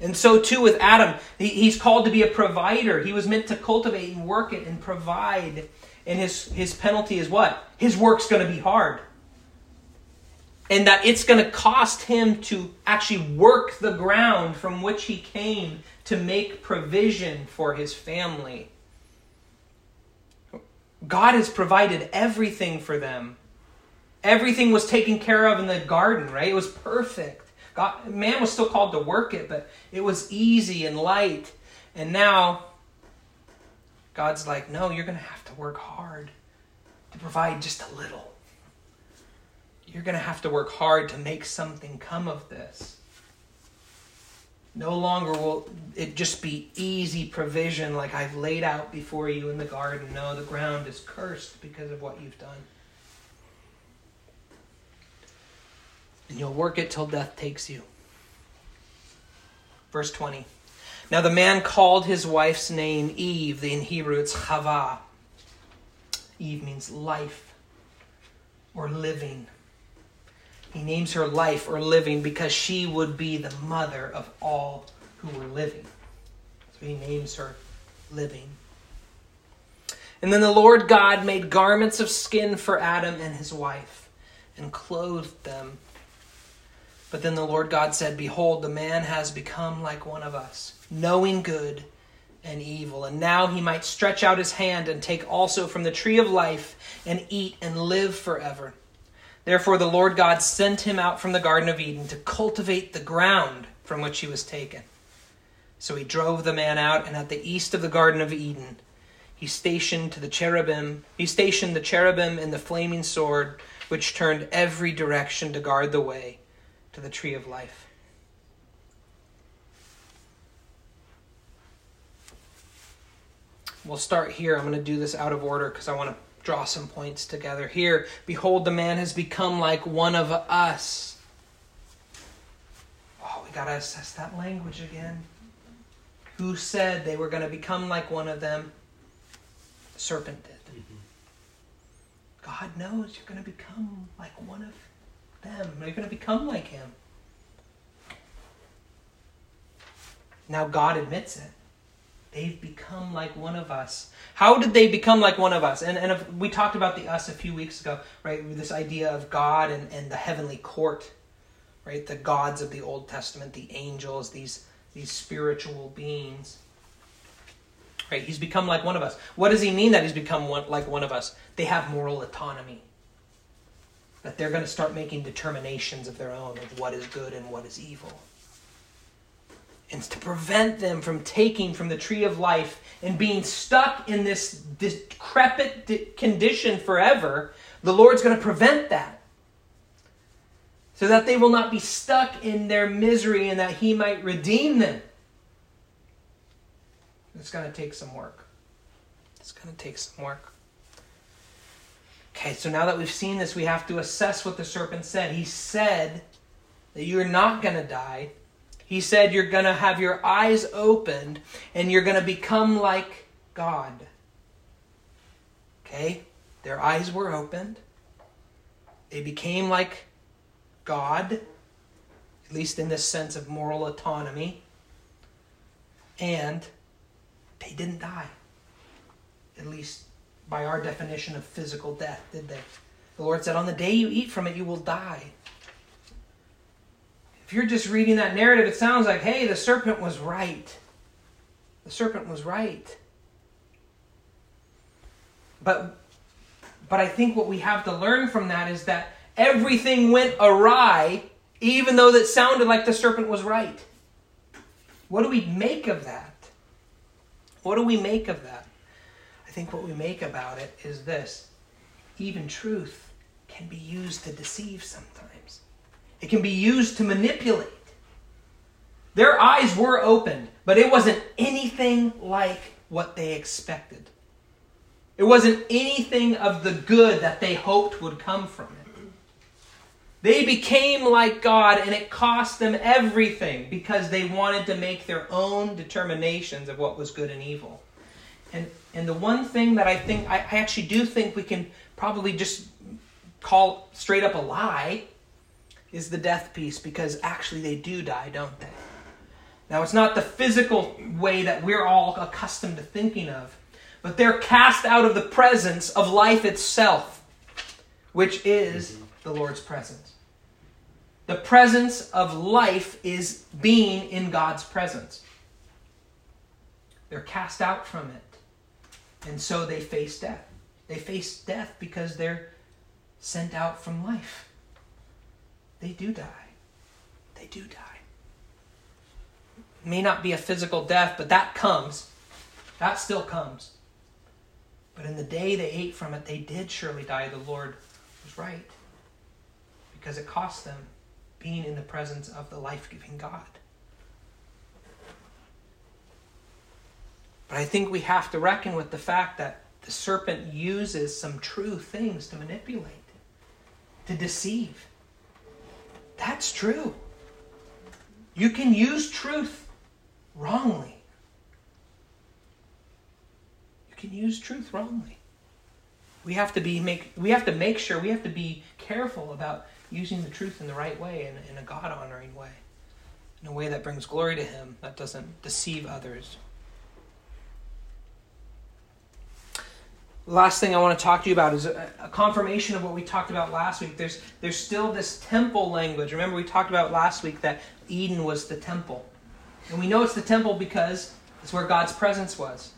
And so too with Adam, he, he's called to be a provider. He was meant to cultivate and work it and provide. And his, his penalty is what? His work's going to be hard. And that it's going to cost him to actually work the ground from which he came to make provision for his family. God has provided everything for them. Everything was taken care of in the garden, right? It was perfect. God, man was still called to work it, but it was easy and light. And now, God's like, no, you're going to have to work hard to provide just a little. You're going to have to work hard to make something come of this. No longer will it just be easy provision like I've laid out before you in the garden. No, the ground is cursed because of what you've done. And you'll work it till death takes you. Verse 20. Now the man called his wife's name Eve. In Hebrew it's Chava. Eve means life or living. He names her life or living because she would be the mother of all who were living. So he names her living. And then the Lord God made garments of skin for Adam and his wife and clothed them. But then the Lord God said, Behold, the man has become like one of us, knowing good and evil. And now he might stretch out his hand and take also from the tree of life and eat and live forever. Therefore, the Lord God sent him out from the Garden of Eden to cultivate the ground from which he was taken. So he drove the man out, and at the east of the Garden of Eden, he stationed to the cherubim. He stationed the cherubim and the flaming sword, which turned every direction to guard the way to the tree of life. We'll start here. I'm going to do this out of order because I want to draw some points together. Here, behold, the man has become like one of us. Oh, we got to assess that language again. Who said they were going to become like one of them? The serpent did. Mm-hmm. God knows you're going to become like one of them. You're going to become like him. Now God admits it. They've become like one of us. How did they become like one of us? And, and if, we talked about the us a few weeks ago, right? This idea of God and, and the heavenly court, right? The gods of the Old Testament, the angels, these, these spiritual beings. Right? He's become like one of us. What does he mean that he's become one, like one of us? They have moral autonomy. That they're going to start making determinations of their own of what is good and what is evil and to prevent them from taking from the tree of life and being stuck in this decrepit condition forever, the Lord's going to prevent that. So that they will not be stuck in their misery and that He might redeem them. It's going to take some work. It's going to take some work. Okay, so now that we've seen this, we have to assess what the serpent said. He said that you're not going to die he said you're going to have your eyes opened and you're going to become like God. Okay? Their eyes were opened. They became like God, at least in this sense of moral autonomy. And they didn't die. At least by our definition of physical death, did they? The Lord said, On the day you eat from it, you will die if you're just reading that narrative, it sounds like, hey, the serpent was right. The serpent was right. But but I think what we have to learn from that is that everything went awry, even though that sounded like the serpent was right. What do we make of that? What do we make of that? I think what we make about it is this even truth can be used to deceive sometimes. It can be used to manipulate. Their eyes were opened, but it wasn't anything like what they expected. It wasn't anything of the good that they hoped would come from it. They became like God, and it cost them everything because they wanted to make their own determinations of what was good and evil. And, and the one thing that I think, I, I actually do think we can probably just call straight up a lie is the death piece because actually they do die, don't they? Now, it's not the physical way that we're all accustomed to thinking of, but they're cast out of the presence of life itself, which is the Lord's presence. The presence of life is being in God's presence. They're cast out from it, and so they face death. They face death because they're sent out from life. They do die. They do die. It may not be a physical death, but that comes. That still comes. But in the day they ate from it, they did surely die. The Lord was right. Because it cost them being in the presence of the life giving God. But I think we have to reckon with the fact that the serpent uses some true things to manipulate, to deceive. That's true. You can use truth wrongly. You can use truth wrongly. We have to be make we have to make sure we have to be careful about using the truth in the right way in, in a God honoring way. In a way that brings glory to him, that doesn't deceive others. Last thing I want to talk to you about is a, a, confirmation of what we talked about last week. There's there's still this temple language. Remember we talked about last week that Eden was the temple. And we know it's the temple because it's where God's presence was.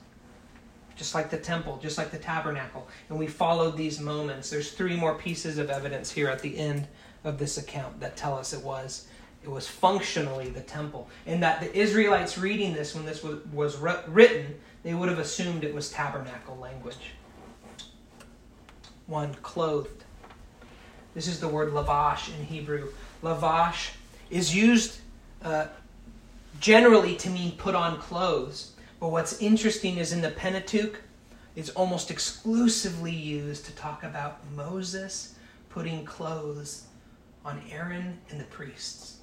Just like the temple, just like the tabernacle. And we followed these moments. There's three more pieces of evidence here at the end of this account that tell us it was it was functionally the temple. And that the Israelites reading this when this was, was written, they would have assumed it was tabernacle language one clothed. This is the word lavash in Hebrew. Lavash is used uh, generally to mean put on clothes. But what's interesting is in the Pentateuch, it's almost exclusively used to talk about Moses putting clothes on Aaron and the priests.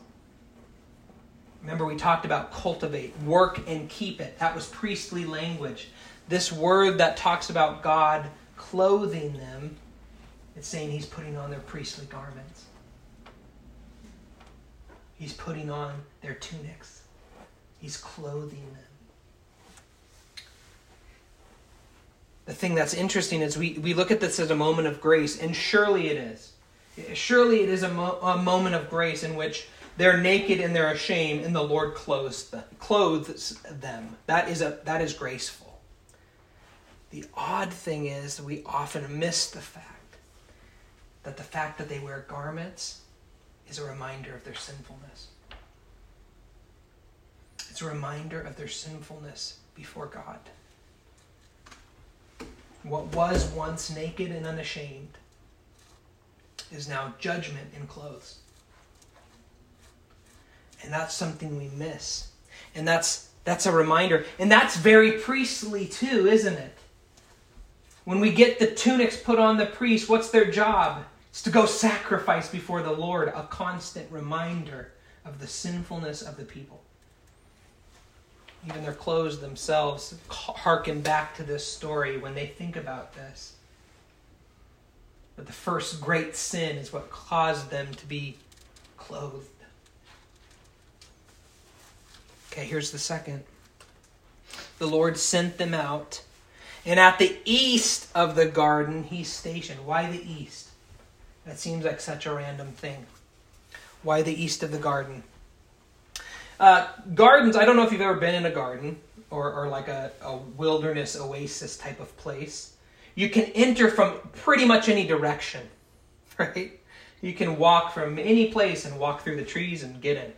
Remember, we talked about cultivate, work, and keep it. That was priestly language. This word that talks about God clothing them, it's saying he's putting on their priestly garments. He's putting on their tunics. He's clothing them. The thing that's interesting is we, we look at this as a moment of grace, and surely it is. Surely it is a, mo- a moment of grace in which they're naked and they're ashamed, and the Lord clothes them, clothes them. That is, a, that is graceful. The odd thing is we often miss the fact that the fact that they wear garments is a reminder of their sinfulness. It's a reminder of their sinfulness before God. What was once naked and unashamed is now judgment in clothes. And that's something we miss. And that's that's a reminder. And that's very priestly too, isn't it? When we get the tunics put on the priest, what's their job? It's to go sacrifice before the Lord, a constant reminder of the sinfulness of the people. Even their clothes themselves harken back to this story when they think about this. But the first great sin is what caused them to be clothed. Okay, here's the second. The Lord sent them out and at the east of the garden, he's stationed. Why the east? That seems like such a random thing. Why the east of the garden? Uh, gardens, I don't know if you've ever been in a garden or, or like a, a wilderness oasis type of place. You can enter from pretty much any direction, (laughs) right? You can walk from any place and walk through the trees and get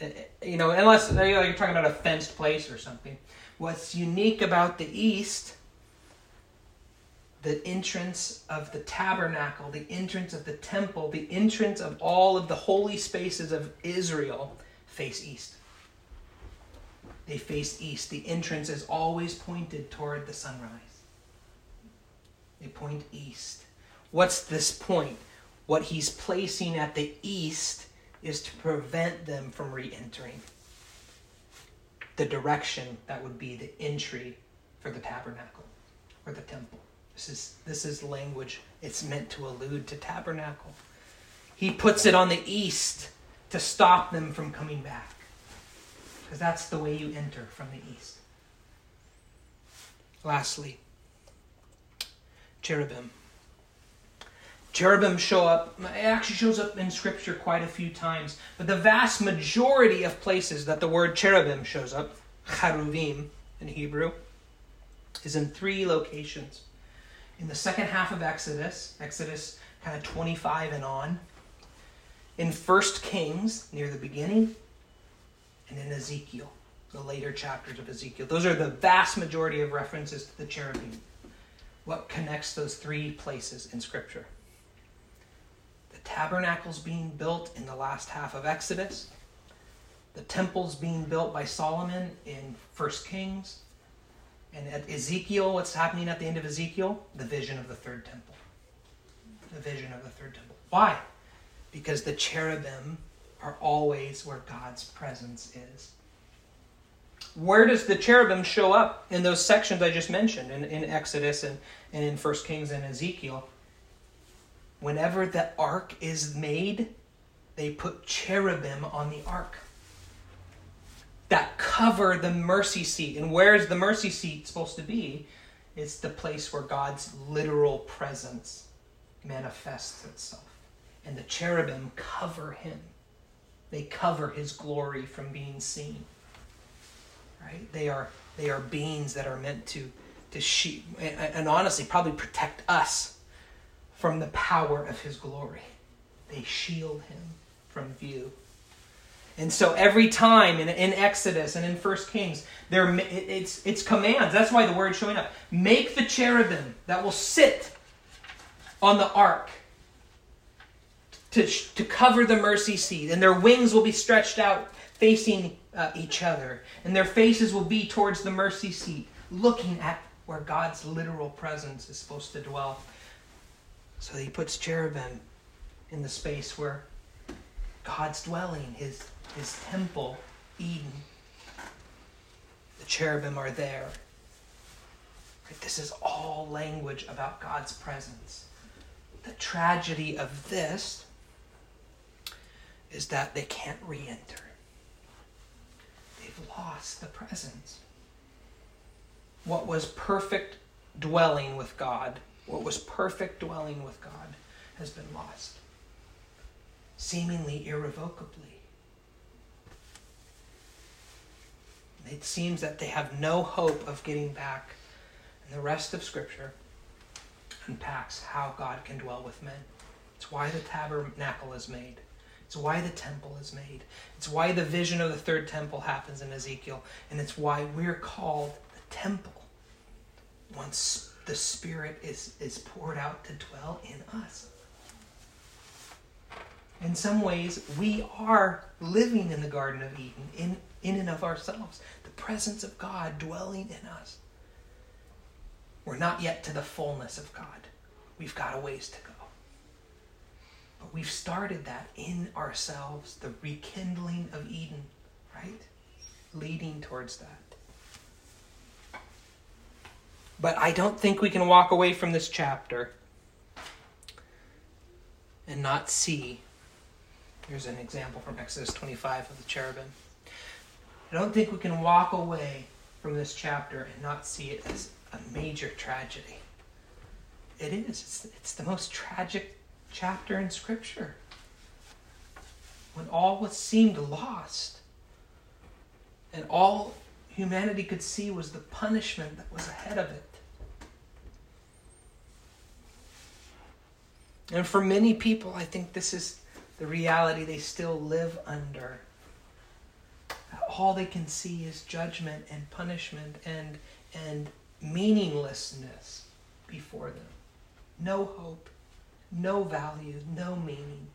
in. You know, unless you're talking about a fenced place or something. What's unique about the east, the entrance of the tabernacle, the entrance of the temple, the entrance of all of the holy spaces of Israel face east. they face east. The entrance is always pointed toward the sunrise. They point east. What's this point? What he's placing at the east is to prevent them from re entering the direction that would be the entry for the tabernacle or the temple. This is, this is language, it's meant to allude to tabernacle. He puts it on the east to stop them from coming back. Because that's the way you enter from the east. Lastly, cherubim. Cherubim show up, it actually shows up in Scripture quite a few times, but the vast majority of places that the word cherubim shows up, cheruvim in Hebrew, is in three locations. In the second half of Exodus, Exodus kind of 25 and on, in First Kings, near the beginning, and in Ezekiel, the later chapters of Ezekiel. Those are the vast majority of references to the cherubim. What connects those three places in Scripture? Tabernacles being built in the last half of Exodus, the temples being built by Solomon in First Kings, and at Ezekiel, what's happening at the end of Ezekiel? The vision of the third temple. The vision of the third temple. Why? Because the cherubim are always where God's presence is. Where does the cherubim show up in those sections I just mentioned in, in Exodus and, and in First Kings and Ezekiel? Whenever the ark is made, they put cherubim on the ark that cover the mercy seat. And where is the mercy seat supposed to be? It's the place where God's literal presence manifests itself. And the cherubim cover him, they cover his glory from being seen. Right? They are, they are beings that are meant to, to sheep, and, and honestly, probably protect us from the power of his glory. They shield him from view. And so every time in, in Exodus and in First Kings, there it's it's commands. That's why the word's showing up. Make the cherubim that will sit on the ark to, to cover the mercy seat, and their wings will be stretched out facing uh, each other, and their faces will be towards the mercy seat, looking at where God's literal presence is supposed to dwell. So he puts cherubim in the space where God's dwelling, his, his temple, Eden. The cherubim are there. This is all language about God's presence. The tragedy of this is that they can't re enter. They've lost the presence. What was perfect dwelling with God what was perfect dwelling with God has been lost, seemingly irrevocably. It seems that they have no hope of getting back. And the rest of Scripture unpacks how God can dwell with men. It's why the tabernacle is made. It's why the temple is made. It's why the vision of the third temple happens in Ezekiel. And it's why we're called the temple. Once the Spirit is, is poured out to dwell in us. In some ways, we are living in the Garden of Eden in, in and of ourselves, the presence of God dwelling in us. We're not yet to the fullness of God. We've got a ways to go. But we've started that in ourselves, the rekindling of Eden, right? Leading towards that. But I don't think we can walk away from this chapter and not see. Here's an example from Exodus 25 of the cherubim. I don't think we can walk away from this chapter and not see it as a major tragedy. It is. It's, it's the most tragic chapter in Scripture. When all was seemed lost and all humanity could see was the punishment that was ahead of it. And for many people, I think this is the reality they still live under. All they can see is judgment and punishment and, and meaninglessness before them. No hope, no value, no meaning.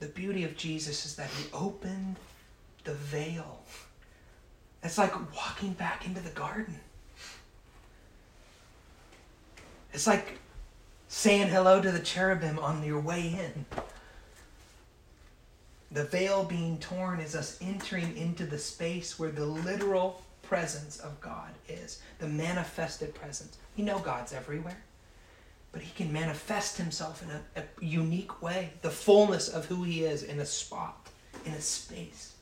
The beauty of Jesus is that he opened the veil. It's like walking back into the garden. It's like saying hello to the cherubim on your way in. The veil being torn is us entering into the space where the literal presence of God is, the manifested presence. We know God's everywhere, but He can manifest Himself in a, a unique way, the fullness of who He is in a spot, in a space.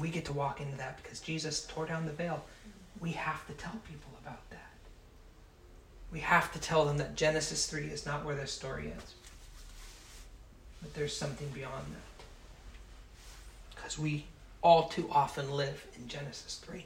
We get to walk into that because Jesus tore down the veil. We have to tell people about that. We have to tell them that Genesis 3 is not where their story is. But there's something beyond that. Because we all too often live in Genesis 3.